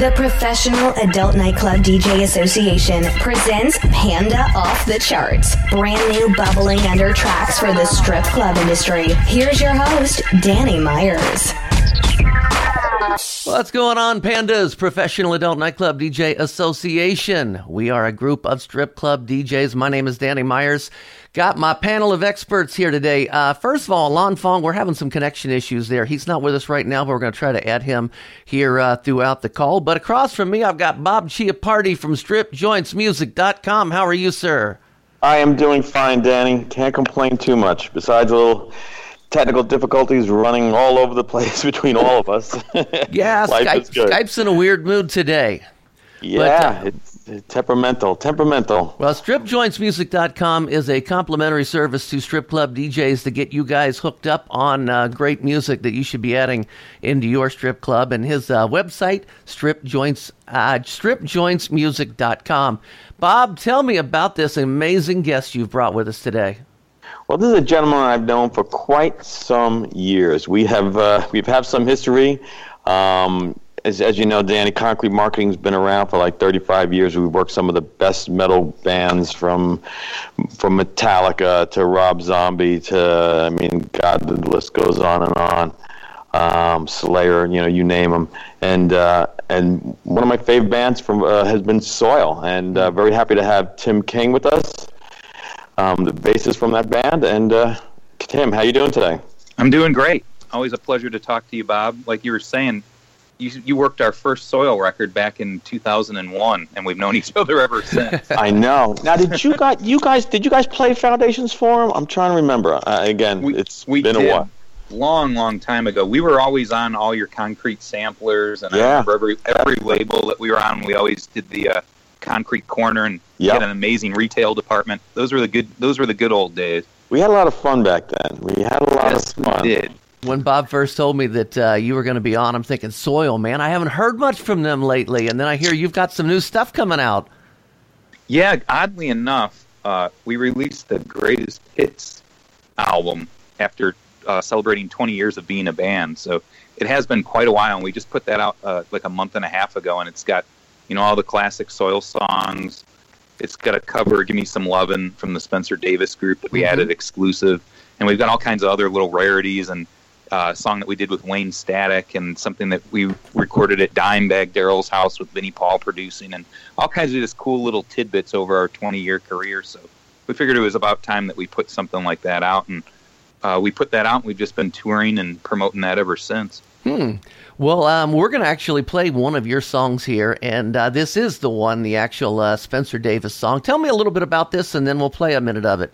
The Professional Adult Nightclub DJ Association presents Panda Off the Charts, brand new bubbling under tracks for the strip club industry. Here's your host, Danny Myers. What's going on, Pandas? Professional Adult Nightclub DJ Association. We are a group of strip club DJs. My name is Danny Myers. Got my panel of experts here today. Uh, first of all, Lon Fong, we're having some connection issues there. He's not with us right now, but we're going to try to add him here uh, throughout the call. But across from me, I've got Bob Chiappardi from StripJointsMusic.com. How are you, sir? I am doing fine, Danny. Can't complain too much. Besides a little technical difficulties running all over the place between all of us. yeah, Skype, Skype's in a weird mood today. Yeah, but, uh, it's temperamental, temperamental. Well, StripJointsMusic.com is a complimentary service to strip club DJs to get you guys hooked up on uh, great music that you should be adding into your strip club. And his uh, website, StripJoints, uh, StripJointsMusic.com. Bob, tell me about this amazing guest you've brought with us today. Well, this is a gentleman I've known for quite some years. We have uh, we've had some history. Um, as, as you know, Danny, Concrete Marketing's been around for like 35 years. We've worked some of the best metal bands from from Metallica to Rob Zombie to I mean, God, the list goes on and on. Um, Slayer, you know, you name them. And uh, and one of my favorite bands from uh, has been Soil, and uh, very happy to have Tim King with us, um, the bassist from that band. And uh, Tim, how you doing today? I'm doing great. Always a pleasure to talk to you, Bob. Like you were saying, you, you worked our first soil record back in 2001 and we've known each other ever since. I know. Now did you guys you guys did you guys play foundations for him i'm trying to remember. Uh, again we, it's we been did. a while. Long long time ago. We were always on all your concrete samplers and yeah. i remember every every label that we were on we always did the uh, concrete corner and yep. had an amazing retail department. Those were the good those were the good old days. We had a lot of fun back then. We had a lot yes, of fun. we did when Bob first told me that uh, you were going to be on, I'm thinking, Soil, man, I haven't heard much from them lately. And then I hear you've got some new stuff coming out. Yeah, oddly enough, uh, we released the greatest hits album after uh, celebrating 20 years of being a band. So it has been quite a while, and we just put that out uh, like a month and a half ago, and it's got you know all the classic Soil songs. It's got a cover, "Give Me Some Lovin'" from the Spencer Davis group that we mm-hmm. added exclusive, and we've got all kinds of other little rarities and uh, song that we did with Wayne Static and something that we recorded at Dimebag Darrell's house with Vinnie Paul producing and all kinds of just cool little tidbits over our 20 year career. So we figured it was about time that we put something like that out. And uh, we put that out and we've just been touring and promoting that ever since. Hmm. Well, um, we're going to actually play one of your songs here, and uh, this is the one, the actual uh, Spencer Davis song. Tell me a little bit about this, and then we'll play a minute of it.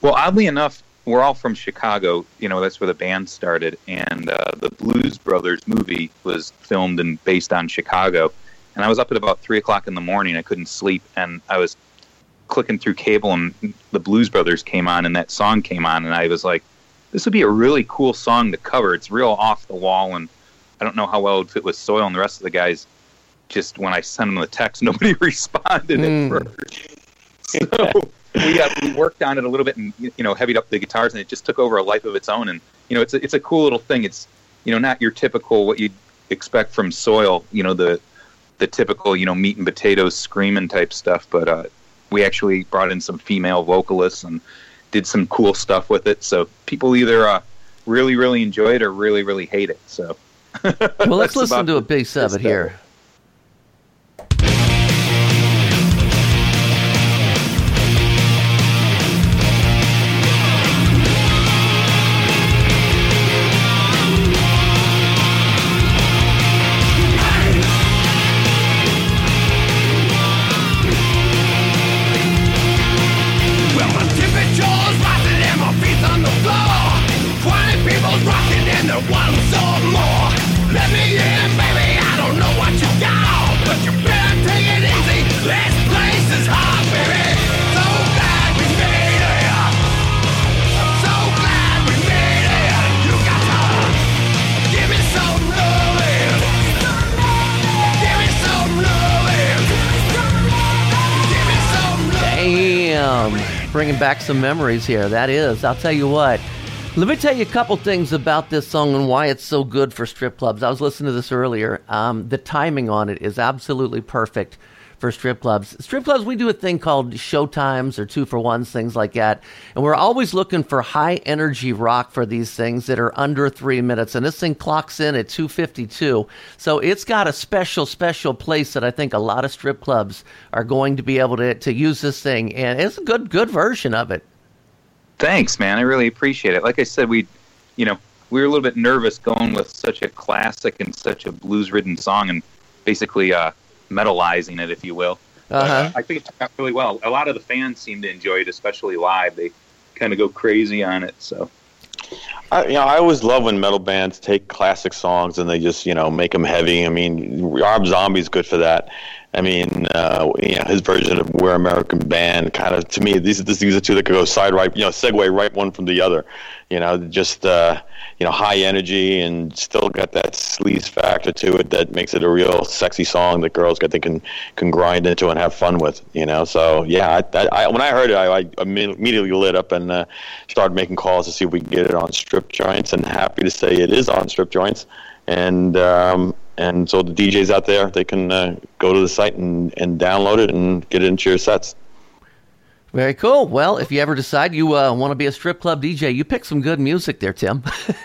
Well, oddly enough, we're all from Chicago. You know, that's where the band started, and uh, the Blues Brothers movie was filmed and based on Chicago. And I was up at about three o'clock in the morning. I couldn't sleep, and I was clicking through cable, and the Blues Brothers came on, and that song came on, and I was like, "This would be a really cool song to cover. It's real off the wall, and I don't know how well it would fit with Soil and the rest of the guys." Just when I sent them the text, nobody responded mm. at first. So we uh, we worked on it a little bit and you know heavied up the guitars and it just took over a life of its own. And you know it's a, it's a cool little thing. It's you know not your typical what you'd expect from soil you know the the typical you know meat and potatoes screaming type stuff. But uh, we actually brought in some female vocalists and did some cool stuff with it. So people either uh, really really enjoy it or really really hate it. So well let's listen to a piece of it here bringing back some memories here. That is. I'll tell you what. Let me tell you a couple things about this song and why it's so good for strip clubs. I was listening to this earlier. Um, the timing on it is absolutely perfect for strip clubs. Strip clubs, we do a thing called showtimes or two for ones, things like that. And we're always looking for high energy rock for these things that are under three minutes. And this thing clocks in at 252. So it's got a special, special place that I think a lot of strip clubs are going to be able to, to use this thing. And it's a good, good version of it. Thanks, man. I really appreciate it. Like I said, we, you know, we were a little bit nervous going with such a classic and such a blues ridden song and basically, uh, metalizing it, if you will. Uh-huh. Uh, I think it turned out really well. A lot of the fans seem to enjoy it, especially live. They kind of go crazy on it. So, I, you know, I always love when metal bands take classic songs and they just, you know, make them heavy. I mean, Rob Zombie's good for that. I mean, uh, you know, his version of "We're American Band" kind of to me, these these are two that could go side right, you know, segue right one from the other. You know, just uh, you know, high energy and still got that sleaze factor to it that makes it a real sexy song that girls get they can can grind into and have fun with. You know, so yeah, I, I, when I heard it, I, I immediately lit up and uh, started making calls to see if we could get it on strip joints, and happy to say it is on strip joints. And um, and so the DJs out there, they can uh, go to the site and, and download it and get it into your sets. Very cool. Well, if you ever decide you uh, want to be a strip club DJ, you pick some good music there, Tim.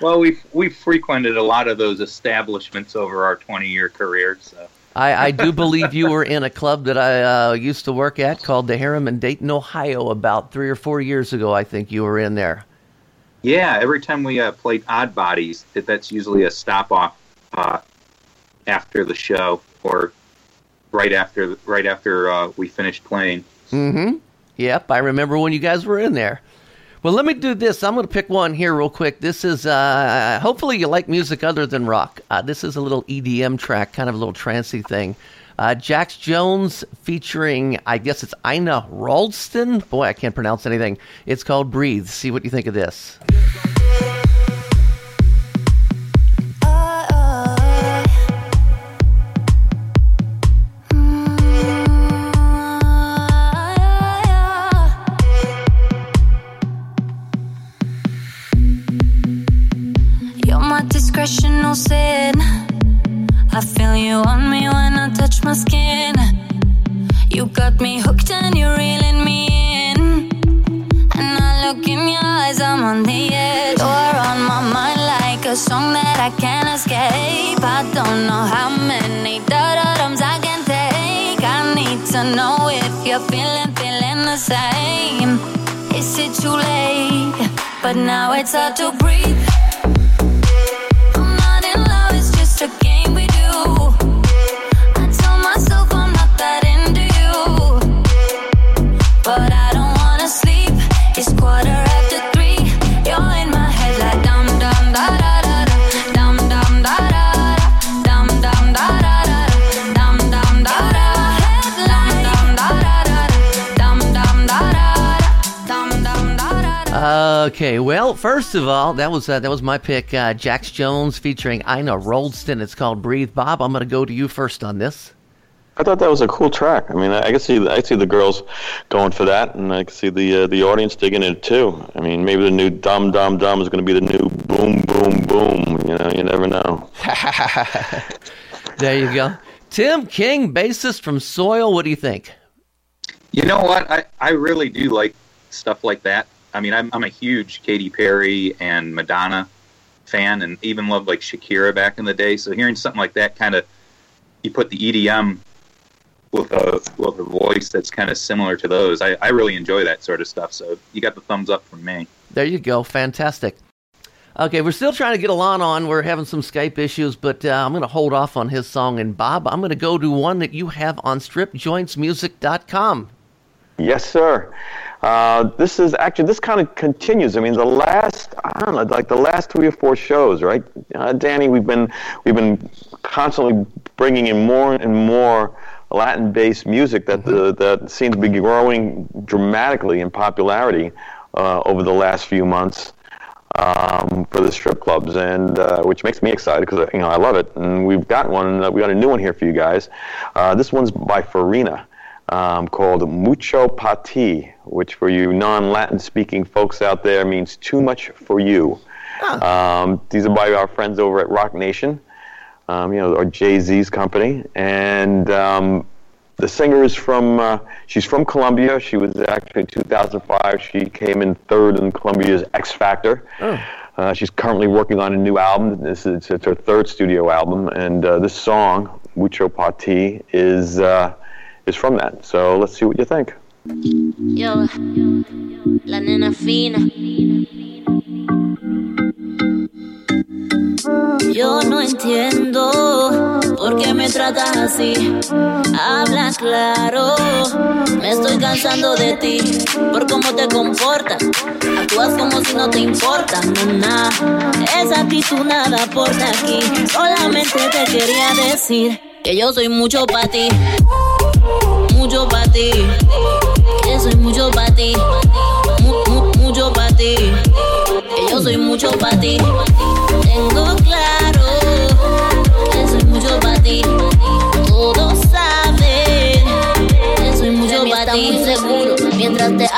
well, we've we've frequented a lot of those establishments over our 20 year career. So. I, I, do believe you were in a club that I uh, used to work at called the Harem in Dayton, Ohio, about three or four years ago. I think you were in there. Yeah, every time we uh, played Odd Bodies, that's usually a stop off uh, after the show or right after right after uh, we finished playing. Mm-hmm. Yep, I remember when you guys were in there. Well, let me do this. I'm going to pick one here real quick. This is, uh, hopefully, you like music other than rock. Uh, this is a little EDM track, kind of a little trancy thing. Uh, Jax Jones featuring, I guess it's Ina Wroldsen. Boy, I can't pronounce anything. It's called Breathe. See what you think of this. You're my sin. I feel you on me when I touch my skin. You got me hooked and you're reeling me in. And I look in your eyes, I'm on the edge. You're on my mind like a song that I can't escape. I don't know how many da-da-dums I can take. I need to know if you're feeling, feeling the same. Is it too late? But now it's hard to breathe. Okay, well, first of all, that was uh, that was my pick, uh, Jax Jones featuring Ina Wroldsen. It's called "Breathe." Bob, I'm going to go to you first on this. I thought that was a cool track. I mean, I can see I see the girls going for that, and I can see the uh, the audience digging it too. I mean, maybe the new "Dum Dum Dum" is going to be the new "Boom Boom Boom." You know, you never know. There you go. Tim King, bassist from Soil. What do you think? You know what? I, I really do like stuff like that. I mean, I'm, I'm a huge Katy Perry and Madonna fan and even loved like Shakira back in the day. So hearing something like that kind of, you put the EDM with a, with a voice that's kind of similar to those. I, I really enjoy that sort of stuff. So you got the thumbs up from me. There you go. Fantastic. Okay, we're still trying to get Alon on. We're having some Skype issues, but uh, I'm going to hold off on his song. And Bob, I'm going to go to one that you have on stripjointsmusic.com. Yes, sir. Uh, this is actually this kind of continues. I mean, the last I don't know, like the last three or four shows, right? Uh, Danny, we've been we've been constantly bringing in more and more Latin-based music that the, that seems to be growing dramatically in popularity uh, over the last few months um, for the strip clubs, and uh, which makes me excited because you know I love it. And we've got one. Uh, we got a new one here for you guys. Uh, this one's by Farina. Um, called Mucho Pati, which for you non-Latin speaking folks out there means too much for you. Um, these are by our friends over at Roc Nation, um, you know, or Jay Z's company, and um, the singer is from. Uh, she's from Colombia. She was actually in 2005. She came in third in Colombia's X Factor. Uh, she's currently working on a new album. This is it's her third studio album, and uh, this song, Mucho Pati, is uh, is from that. So let's see what you think. Yo, la nena fina. Yo no entiendo por qué me tratas así. Habla claro, me estoy cansando de ti. Por cómo te comportas, actúas como si no te importa. Nada, esa actitud nada aporta aquí. Solamente te quería decir que yo soy mucho para ti. Mucho para ti. Soy mucho para ti. Mu- mu- mucho para ti. Yo soy mucho para ti.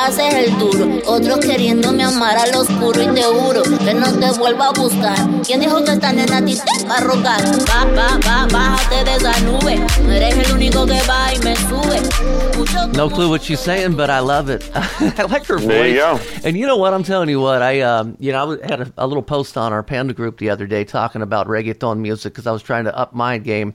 Haces el duro. Otros queriéndome amar al oscuro y te juro que no te vuelva a buscar. ¿Quién dijo que esta nena a ti te va a rogar? Va, va, va, bájate de esa nube. No eres el único que va y me sube. No clue what she's saying, but I love it. I like her voice. There you go. And you know what? I'm telling you what. I, um, you know, I had a, a little post on our Panda group the other day talking about reggaeton music because I was trying to up my game.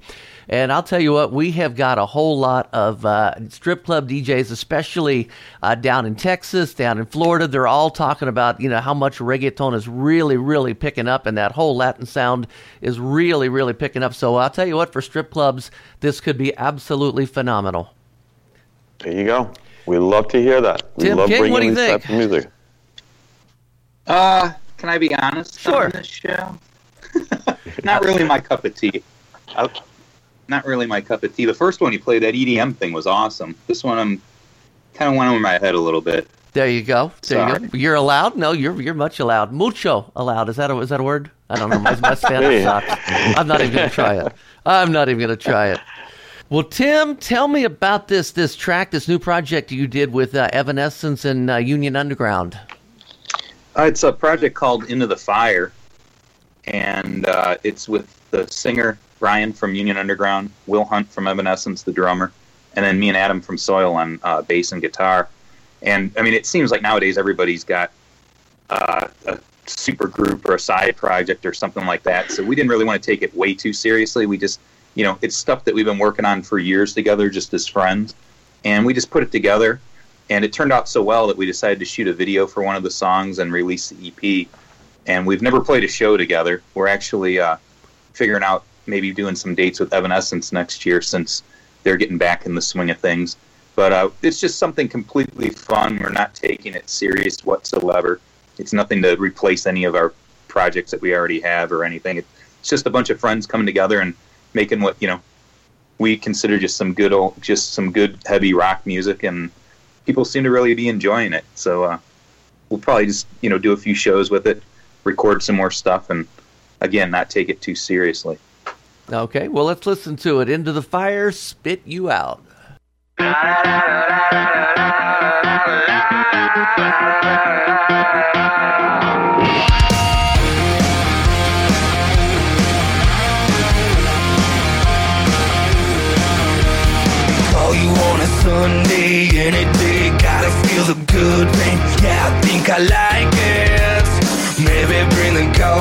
And I'll tell you what, we have got a whole lot of uh, strip club DJs, especially uh, down in Texas, down in Florida. They're all talking about, you know, how much reggaeton is really, really picking up, and that whole Latin sound is really, really picking up. So I'll tell you what, for strip clubs, this could be absolutely phenomenal. There you go. We love to hear that. We Tim love King, bringing what do you these think? types of music. Uh, can I be honest Sure. on this show? not really my cup of tea. not really my cup of tea. The first one you played, that EDM thing, was awesome. This one, I'm kind of went over my head a little bit. There you go. There you go. You're allowed. No, you're you're much allowed. Mucho allowed. Is that a, is that a word? I don't know. My, my Spanish Yeah. sucks. I'm not even gonna try it. I'm not even gonna try it. Well, Tim, tell me about this this track, this new project you did with uh, Evanescence and uh, Union Underground. Uh, it's a project called Into the Fire, and uh, it's with the singer Ryan from Union Underground, Will Hunt from Evanescence, the drummer, and then me and Adam from Soil on uh, bass and guitar. And I mean, it seems like nowadays everybody's got uh, a super group or a side project or something like that. So we didn't really want to take it way too seriously. We just, you know, it's stuff that we've been working on for years together, just as friends, and we just put it together and it turned out so well that we decided to shoot a video for one of the songs and release the EP. And we've never played a show together. We're actually uh, figuring out maybe doing some dates with Evanescence next year since they're getting back in the swing of things. But uh, it's just something completely fun. We're not taking it serious whatsoever. It's nothing to replace any of our projects that we already have or anything. It's just a bunch of friends coming together and making what you know we consider just some good old, just some good heavy rock music and people seem to really be enjoying it. So uh, we'll probably just you know do a few shows with it, record some more stuff, and again not take it too seriously. Okay, well let's listen to it. Into the fire, spit you out. Call you on a Sunday, any day, gotta feel the good pain. Yeah, I think I like it.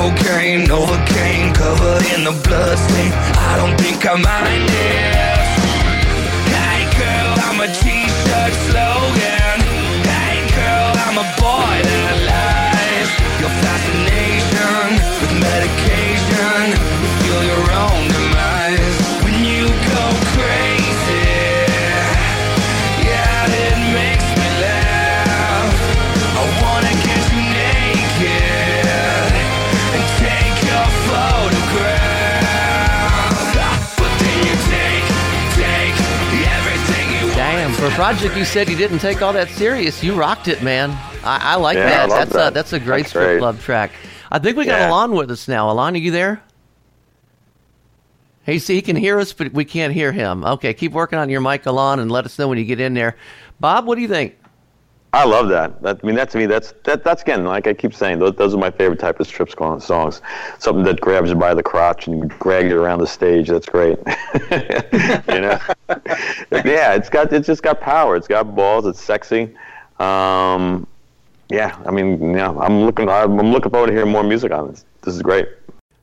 Cocaine, Novocaine, covered in the bloodstain. I don't think I mind it. Hey girl, I'm a t-shirt slogan. Hey girl, I'm a boy that lies. Your fascination project you said you didn't take all that serious, you rocked it, man. I, I like Yeah, I that. love That's a that's a great That's strip great. club track. I think we got Yeah. Alon with us now. Alon, are you there? He see he can hear us, but we can't hear him. Okay, keep working on your mic, Alon, and let us know when you get in there. Bob, what do you think? I love that. that. I mean, that to me, that's that. That's again, like I keep saying, those, those are my favorite type of strip song- songs. Something that grabs you by the crotch and drags you around the stage. That's great. you know, yeah, it's got it's just got power. It's got balls. It's sexy. Um, yeah, I mean, yeah, I'm looking. I'm looking forward to hearing more music on this. This is great.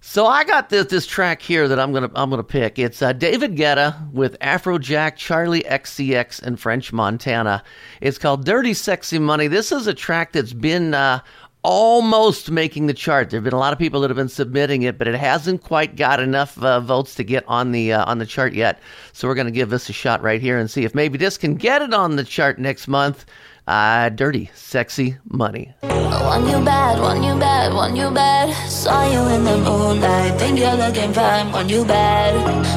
So I got this this track here that I'm gonna I'm gonna pick. It's uh, David Guetta with Afrojack, Charli XCX, and French Montana. It's called "Dirty Sexy Money." This is a track that's been uh, almost making the chart. There have been a lot of people that have been submitting it, but it hasn't quite got enough uh, votes to get on the uh, on the chart yet. So we're gonna give this a shot right here and see if maybe this can get it on the chart next month. Uh, dirty, sexy money. You bad, you bad, you bad. Saw you in the moonlight, think you're looking fine. You bad,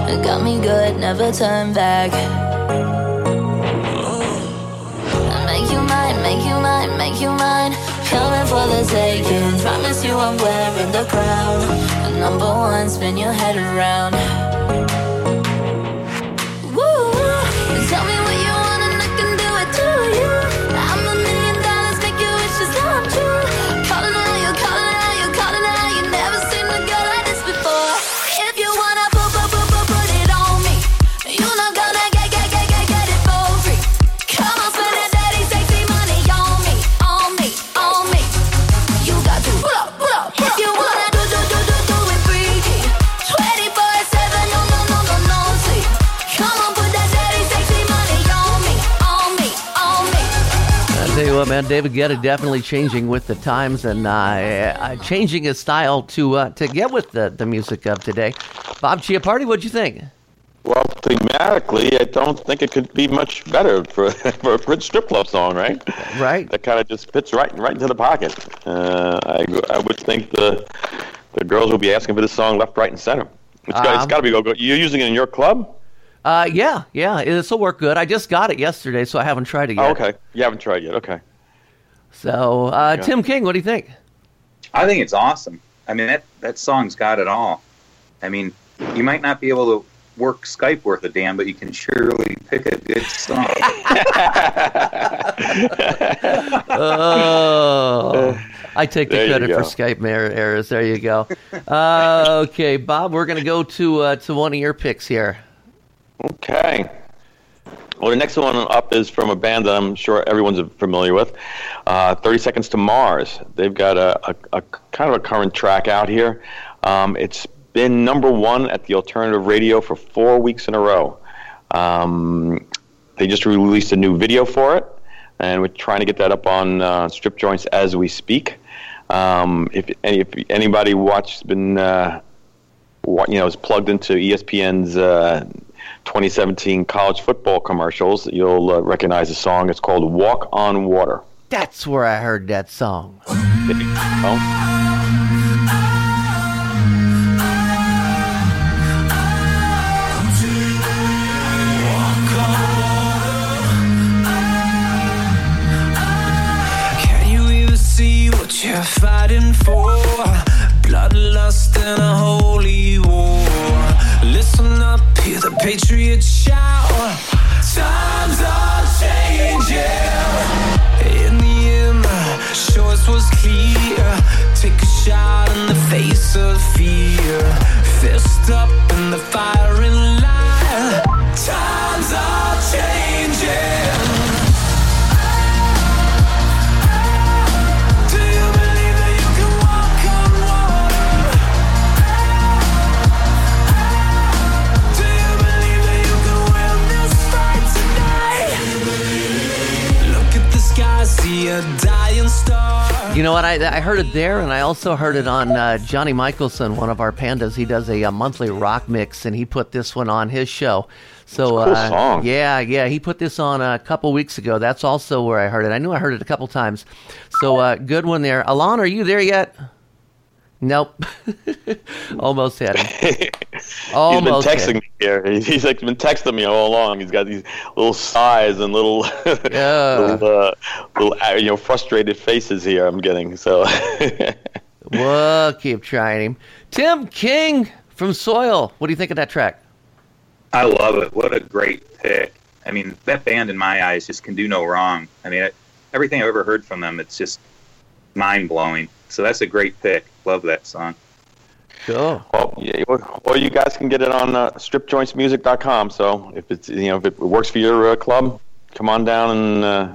it got me good, never turn back. Make you mine, make you mine, make you mine. Coming for the taking. Promise you I'm wearing the crown. Number one, spin your head around. Man, David Guetta definitely changing with the times and uh, uh, changing his style to uh, to get with the, the music of today. Bob Chiappardi, what'd you think? Well, thematically, I don't think it could be much better for, for a good strip club song, right? Right. That kind of just fits right right into the pocket. Uh, I, I would think the the girls will be asking for this song left, right, and center. It's got, it's Um, got to be go. go- You're using it in your club? Uh, yeah, yeah, this will work good. I just got it yesterday, so I haven't tried it yet. Oh, okay. You haven't tried yet. Okay. So, uh, Okay. Tim King, what do you think? I think it's awesome. I mean, that that song's got it all. I mean, you might not be able to work Skype worth a damn, but you can surely pick a good song. Oh, I take the There credit for. Skype er- errors. There you go. Uh, okay, Bob, we're gonna go to uh, to one of your picks here. Okay. Well, the next one up is from a band that I'm sure everyone's familiar with, uh, 30 Seconds to Mars. They've got a, a, a kind of a current track out here. Um, it's been number one at the alternative radio for four weeks in a row. Um, they just released a new video for it, and we're trying to get that up on uh, strip joints as we speak. Um, if, any, if anybody watched, been uh, you know, is plugged into ESPN's uh, 2017 college football commercials, you'll uh, recognize the song. It's called "Walk on Water." That's where I heard that song. Oh, Can you even see what you're fighting for? Bloodlust and a holy war. Listen up, hear the patriots shout. Times are changing. In the end, choice was clear. Take a shot in the face of fear. Fist up You know what? I, I heard it there, and I also heard it on uh, Johnny Michelson, one of our pandas. He does a, uh monthly rock mix, and he put this one on his show. So, a cool uh, song. yeah, yeah, he put this on a couple weeks ago. That's also where I heard it. I knew I heard it a couple times. So, uh, good one there. Alon, are you there yet? Nope. Almost had him. Almost He's had been texting me here. He's, he's like been texting me all along. He's got these little sighs and little, Yeah. little, uh, little, uh, you know, frustrated faces here. I'm getting so. We'll keep trying him. Tim King from Soil. What do you think of that track? I love it. What a great pick. I mean, that band in my eyes just can do no wrong. I mean, everything I've ever heard from them, it's just mind blowing. So that's a great pick. Love that song. Cool. Well, yeah, well, you guys can get it on uh, stripjointsmusic.com. So if it's you know if it works for your uh, club, come on down and uh,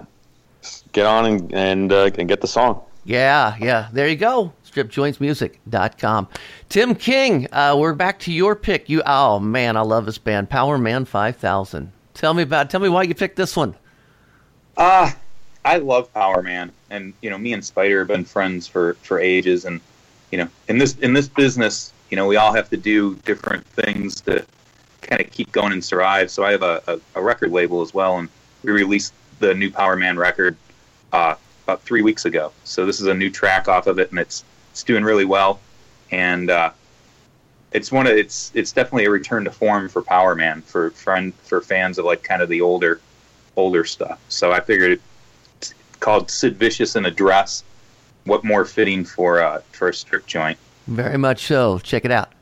get on and and, uh, and get the song. Yeah, yeah. There you go. Stripjointsmusic.com. Tim King, uh, we're back to your pick. You, oh man, I love this band, Powerman Five Thousand. Tell me about. Tell me why you picked this one. Ah, uh, I love Powerman, and you know, me and Spider have been friends for for ages, and you know, in this in this business, you know, we all have to do different things to kind of keep going and survive. So I have a, a, a record label as well, and we released the new Powerman record uh, about three weeks ago. So this is a new track off of it, and it's it's doing really well, and uh, it's one of it's it's definitely a return to form for Powerman for friend for fans of like kind of the older older stuff. So I figured called Sid Vicious in a dress. What more fitting for uh, for a strip joint? Very much so. Check it out.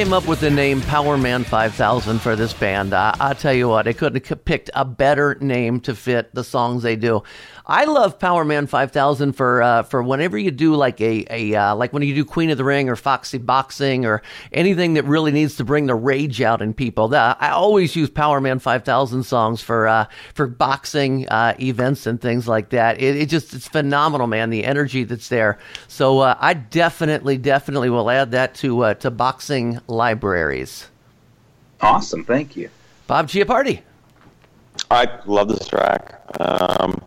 Came up with the name Powerman 5000 for this band. I, I tell you what, they couldn't have picked a better name to fit the songs they do. I love Powerman 5000 for uh, for whenever you do like a, a uh, like when you do Queen of the Ring or Foxy Boxing or anything that really needs to bring the rage out in people. I always use Powerman 5000 songs for uh, for boxing uh, events and things like that. It, it, just it's phenomenal, man. The energy that's there. So uh, I definitely definitely will add that to uh, to boxing libraries. Awesome, thank you, Bob Chiappardi. I love this track. Um,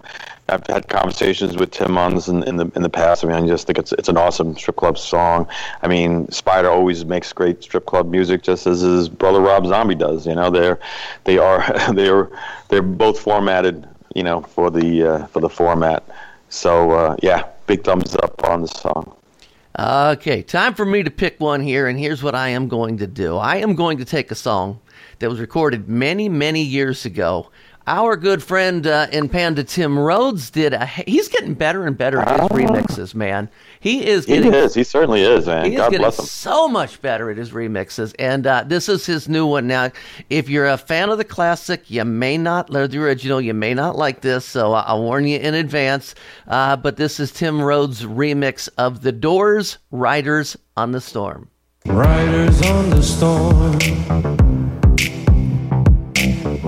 I've had conversations with Tim on this in, in, the in the past. I mean, I just think it's it's an awesome strip club song. I mean, Spider always makes great strip club music, just as his brother Rob Zombie does. You know, they're they are they are they're both formatted. You know, for the uh, for the format. So uh, yeah, big thumbs up on the song. Okay, time for me to pick one here, and here's what I am going to do. I am going to take a song that was recorded many, many years ago our good friend uh, in Panda, Tim Rhodes, did a. He's getting better and better at his ah. remixes, man. He is. Getting, he is. He certainly is, man. He God is bless him. So much better at his remixes, and uh, this is his new one. Now, if you're a fan of the classic, you may not, or the original, you may not like this. So I'll warn you in advance. Uh, but this is Tim Rhodes' remix of The Doors' "Riders on the Storm." Riders on the storm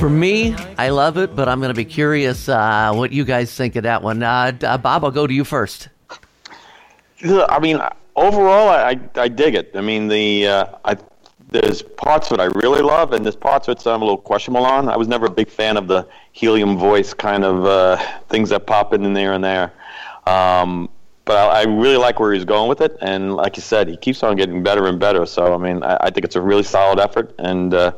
for me, I love it, but I'm going to be curious uh, what you guys think of that one. Uh, uh, Bob, I'll go to you first. I mean, overall, I, I dig it. I mean, the uh, I there's parts of it I really love, and there's parts of it I'm a little questionable on. I was never a big fan of the helium voice kind of uh, things that pop in there and there. Um, but I, I really like where he's going with it, and like you said, he keeps on getting better and better. So I mean, I, I think it's a really solid effort, and uh,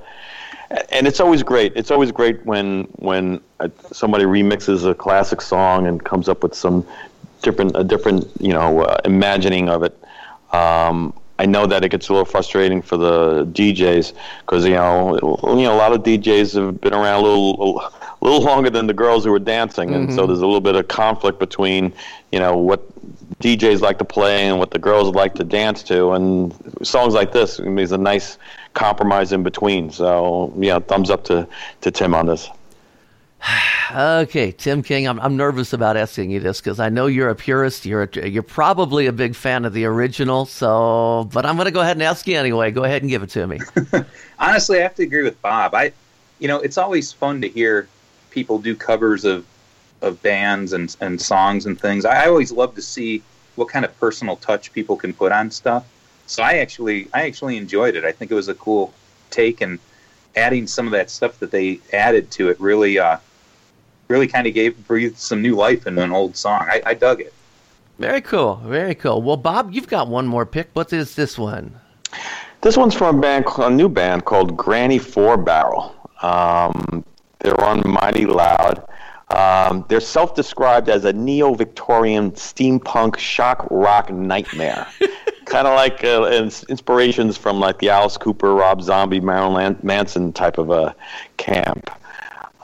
and it's always great. It's always great when when uh, somebody remixes a classic song and comes up with some different a different you know uh, imagining of it. Um, I know that it gets a little frustrating for the DJs because you know you know a lot of DJs have been around a little a little longer than the girls who are dancing, and so Mhm. there's a little bit of conflict between you know what DJs like to play and what the girls like to dance to, and songs like this is a nice compromise in between. So yeah, thumbs up to to Tim on this. Okay, Tim King, I'm, I'm nervous about asking you this because I know you're a purist. You're a, you're probably a big fan of the original. So, but I'm going to go ahead and ask you anyway. Go ahead and give it to me. Honestly, I have to agree with Bob. I, you know, it's always fun to hear people do covers of of bands and and songs and things. I always love to see what kind of personal touch people can put on stuff. So I actually I actually enjoyed it. I think it was a cool take and adding some of that stuff that they added to it really uh really kind of gave breathed some new life in an old song. I, I dug it. Very cool. Very cool. Well, Bob, you've got one more pick. What is this one? This one's from a band, a new band called Granny Four Barrel. Um, they're on Mighty Loud. Um, they're self-described as a neo-Victorian steampunk shock rock nightmare, kind of like uh, inspirations from like the Alice Cooper, Rob Zombie, Marilyn Manson type of a camp.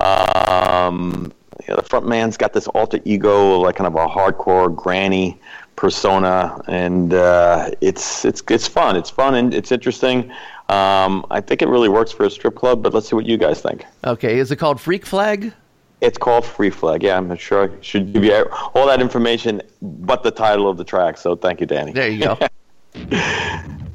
Um, you know, the front man's got this alter ego, like kind of a hardcore granny persona, and uh, it's it's it's fun. It's fun and it's interesting. Um, I think it really works for a strip club, but let's see what you guys think. Okay, is it called Freak Flag? It's called Free Flag. Yeah, I'm not sure I should give you all that information, but the title of the track. So thank you, Danny. There you go.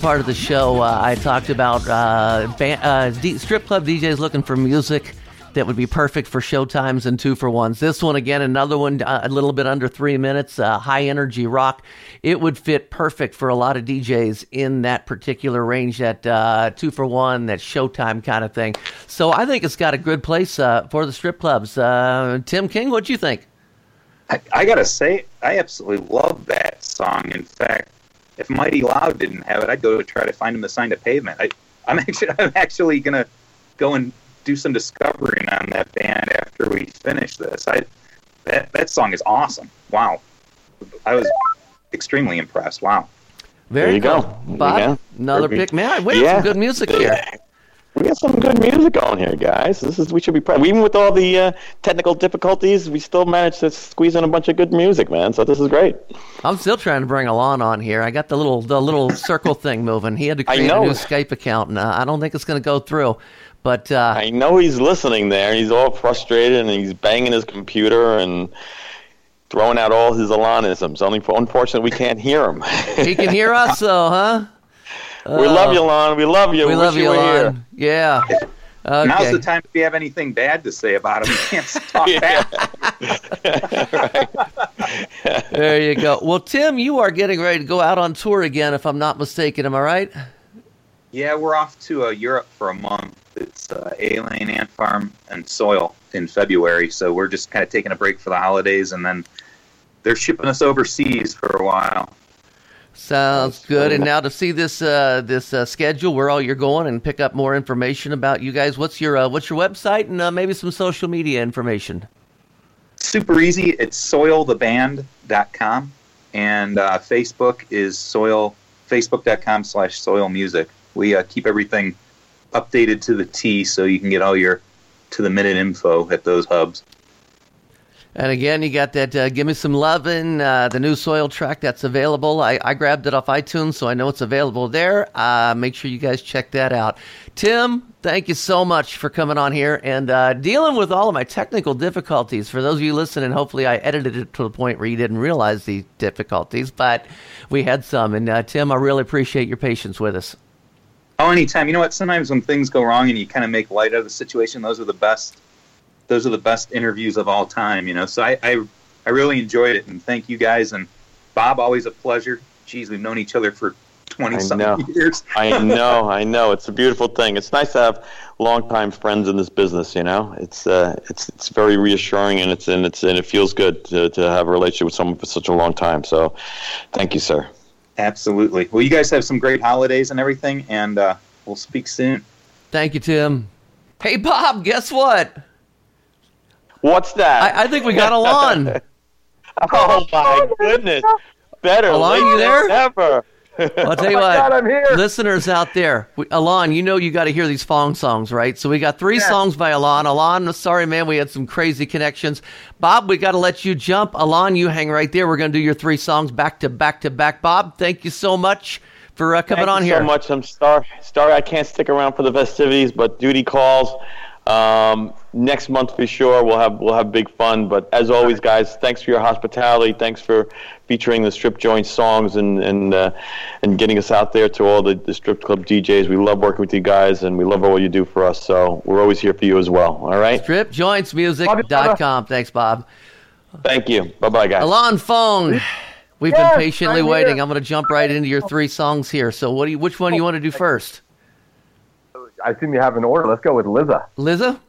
part of the show, uh, I talked about uh, uh, D- strip club DJs looking for music that would be perfect for showtimes and two for ones. This one again, another one uh, a little bit under three minutes, uh, high energy rock. It would fit perfect for a lot of DJs in that particular range, that uh, two for one, that showtime kind of thing. So I think it's got a good place for the strip clubs. Tim King, what do you think? I, I gotta say, I absolutely love that song. In fact, if Mighty Loud didn't have it, I'd go to try to find him to sign to Pavement. I, I'm actually, I'm actually gonna go and do some discovering on that band after we finish this. I, that that song is awesome. Wow, I was extremely impressed. Wow. Very There you cool. go. Bob, Yeah. another Perfect. pick. Man, we have Yeah. some good music here. We got some good music on here, guys. This is we should be proud. Even with all the uh, technical difficulties, we still managed to squeeze in a bunch of good music, man. So this is great. I'm still trying to bring Alon on here. I got the little the little circle thing moving. He had to create a new Skype account, and uh, I don't think it's going to go through. But uh, I know he's listening there. He's all frustrated and he's banging his computer and throwing out all his Alanisms. Only unfortunately, we can't hear him. he can hear us, though, huh? We love you, Lon. We love you. We Wish love you, were here. Alon. Yeah. Now's the time if you have anything bad to say about him. You can't talk back. There you go. Well, Tim, you are getting ready to go out on tour again, if I'm not mistaken. Am I right? Yeah, we're off to uh, Europe for a month it's uh, Alien Ant Farm and Soil in February. So we're just kind of taking a break for the holidays, and then they're shipping us overseas for a while. Sounds good. And now to see this uh, this uh, schedule, where all you're going, and pick up more information about you guys. What's your uh, what's your website and uh, maybe some social media information? Super easy. It's soiltheband.com, and uh, Facebook is soil facebook.com slash soil music. We uh, keep everything updated to the T, so you can get all your to the minute info at those hubs. And again, you got that uh, "Give Me Some Lovin'," uh, the new Soil track that's available. I, I grabbed it off iTunes, so I know it's available there. Uh, make sure you guys check that out. Tim, thank you so much for coming on here and uh, dealing with all of my technical difficulties. For those of you listening, hopefully I edited it to the point where you didn't realize the difficulties, but we had some. And uh, Tim, I really appreciate your patience with us. Oh, anytime. You know what? Sometimes when things go wrong and you kind of make light of the situation, those are the best. Those are the best interviews of all time. You know, so I, I, I really enjoyed it, and thank you guys. And Bob, always a pleasure. Jeez, we've known each other for twenty I some years. I know, I know. It's a beautiful thing. It's nice to have longtime friends in this business. You know, it's uh, it's it's very reassuring, and it's and it's and it feels good to, to have a relationship with someone for such a long time. So, thank you, sir. Absolutely. Well, you guys have some great holidays and everything, and uh, we'll speak soon. Thank you, Tim. Hey, Bob, guess what? What's that? I, I think we got Alon. oh my goodness! Better Alon, you there? never. I'll tell you Oh what, God, I'm here. listeners out there, we, Alon, you know you got to hear these Fong songs, right? So we got three Yeah. songs by Alon. Alon, sorry man, we had some crazy connections. Bob, we got to let you jump. Alon, you hang right there. We're going to do your three songs back to back to back. Bob, thank you so much for uh, coming on here. Thank on you here. so much. I'm sorry. Sorry, I can't stick around for the festivities, but duty calls. Um, next month for sure, we'll have we'll have big fun. But as always, guys, thanks for your hospitality. Thanks for featuring the strip joint songs and and uh, and getting us out there to all the, the strip club DJs. We love working with you guys, and we love all you do for us. So we're always here for you as well. All right. StripJointsMusic.com. Thanks, Bob. Thank you. Bye bye, guys. Alon Fong. We've Yes, been patiently I'm waiting. I'm going to jump right into your three songs here. So, what do you? Which one do you want to do first? I assume you have an order. Let's go with Liza. Liza?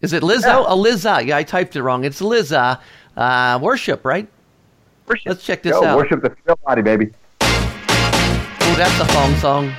Is it Lizzo? Yeah. Oh, Liza. Yeah, I typed it wrong. It's Liza. Uh, worship, right? Worship. Let's check this Yo, out. worship the female body, baby. Oh, that's a Fong song.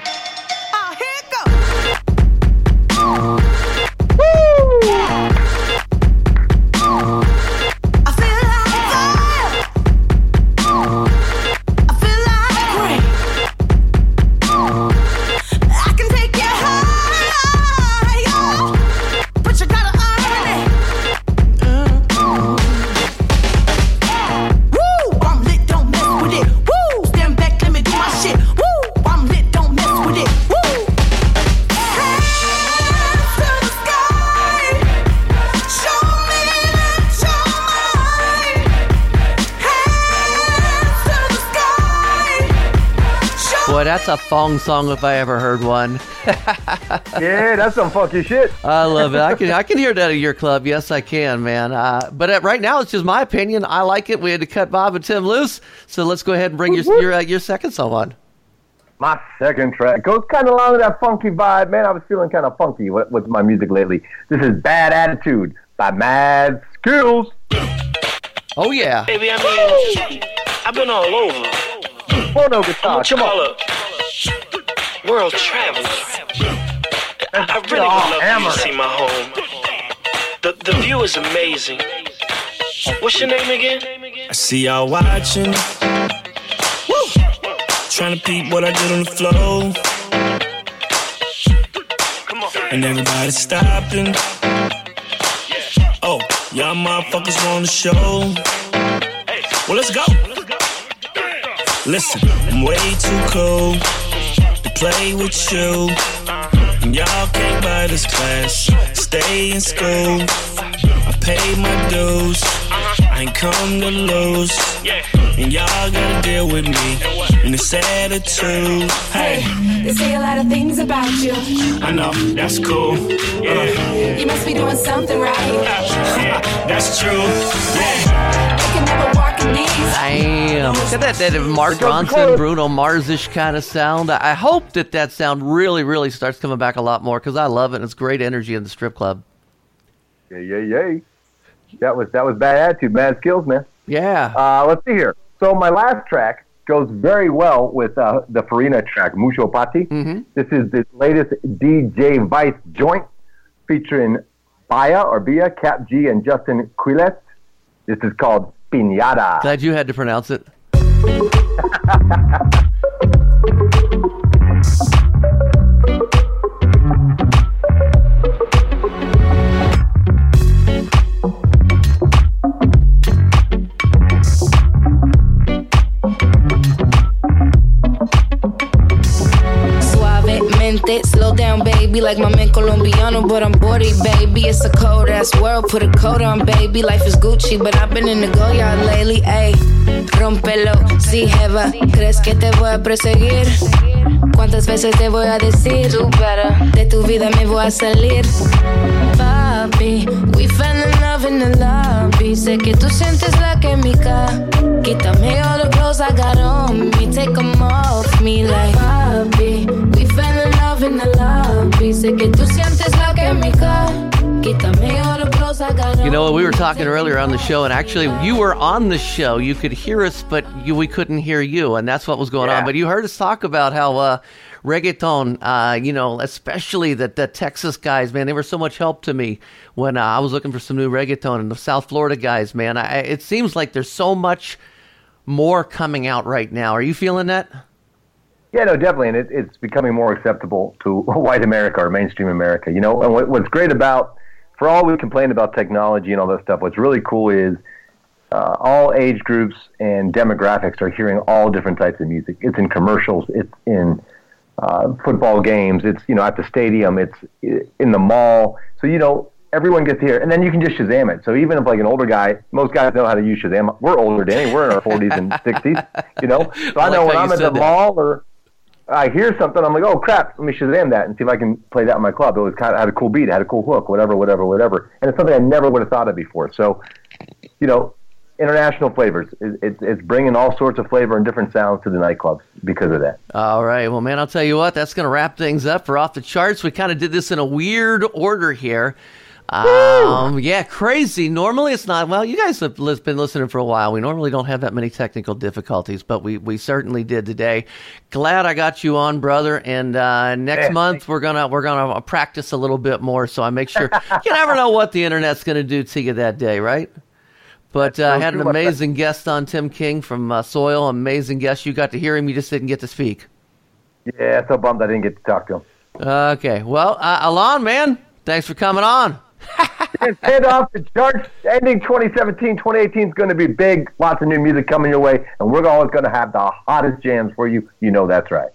Boy, that's a Fong song if I ever heard one. Yeah, that's some funky shit. I love it. I can I can hear that at your club. Yes, I can, man. Uh, but uh, right now, it's just my opinion. I like it. We had to cut Bob and Tim loose, so let's go ahead and bring your your, uh, your second song on. My second track goes kind of along with that funky vibe, man. I was feeling kind of funky with, with my music lately. This is Bad Attitude by Mad Skills. Oh yeah. Baby, I mean, I've been all over. Phono guitar, what you come call on. a world traveler. I, I really Oh, would love for you to see my home. The, the view is amazing. What's your name again? I see y'all watching. Woo! Trying to peep what I did on the floor. And everybody stopping. Oh, y'all motherfuckers on the show. Well, let's go. Listen, I'm way too cool to play with you. And y'all can't buy this class. Stay in school. I pay my dues. I ain't come to lose. And y'all gotta deal with me. And this attitude. Hey, They say a lot of things about you. I know, that's cool. Yeah, You must be doing something right. yeah, that's true. Yeah. Damn. Got that, that Mark Ronson, Bruno Marsish kind of sound. I I hope that that sound really, really starts coming back a lot more because I love it. It's great energy in the strip club. Yeah, yeah, yeah. That was that was bad attitude, bad skills, man. Yeah. Uh, let's see here. So my last track goes very well with uh, the Farina track, Mucho Pa' Ti. Mm-hmm. This is the latest DJ Vice joint featuring Baya or Bia, Kap G, and Justin Quiles. This is called Pinata. Glad you had to pronounce it. Slow down, baby, like my man Colombiano, but I'm body, baby. It's a cold ass world, put a coat on, baby. Life is Gucci, but I've been in the Goyard lately, ayy. Rompelo, si jeva, ¿crees que te voy a perseguir? ¿Cuántas veces te voy a decir? De tu vida me voy a salir. Papi, we fell in love in the lobby. Sé que tú sientes la química. Quítame all the clothes I got on me. Take 'em off me like Papi, we in the lobby. Sé que tú sientes la química. Quítame all the clothes I got on You know, what? we were talking earlier on the show, and actually, you were on the show. You could hear us, but you, we couldn't hear you, and that's what was going on. But you heard us talk about how uh, reggaeton, uh, you know, especially the, the Texas guys, man, they were so much help to me when uh, I was looking for some new reggaeton, and the South Florida guys, man. I, it seems like there's so much more coming out right now. Are you feeling that? Yeah, no, definitely, and it, it's becoming more acceptable to white America or mainstream America. You know, and what, what's great about, for all we complain about technology and all that stuff, what's really cool is uh, all age groups and demographics are hearing all different types of music. It's in commercials, it's in uh, football games, it's you know at the stadium, it's in the mall. So you know everyone gets to hear, it. and then you can just Shazam it. So even if like an older guy, most guys know how to use Shazam. We're older, Danny. We're in our 40s and 60s. You know, so I I know when I'm at the that. mall or I hear something, I'm like, oh crap, let me Shazam that and see if I can play that in my club. It was kind of had a cool beat, had a cool hook, whatever, whatever, whatever. And it's something I never would have thought of before. So, you know, international flavors. It, it, it's bringing all sorts of flavor and different sounds to the nightclubs because of that. All right. Well, man, I'll tell you what, that's going to wrap things up for Off the Charts. We kind of did this in a weird order here. Um, yeah, crazy. Normally it's not. Well, you guys have been listening for a while. We normally don't have that many technical difficulties, but we, we certainly did today. Glad I got you on, brother. And uh, next Yeah. month we're gonna we're gonna practice a little bit more. So I make sure you never know what the internet's gonna do to you that day, right? But uh, I had an true, my friend. amazing guest on, Tim King from uh, Soil. Amazing guest. You got to hear him. You just didn't get to speak. Yeah, so bummed I didn't get to talk to him. Okay. Well, uh, Alon, man, thanks for coming on. It's head off the charts. Ending 2017, 2018 is going to be big. Lots of new music coming your way, and we're always going to have the hottest jams for you. You know that's right.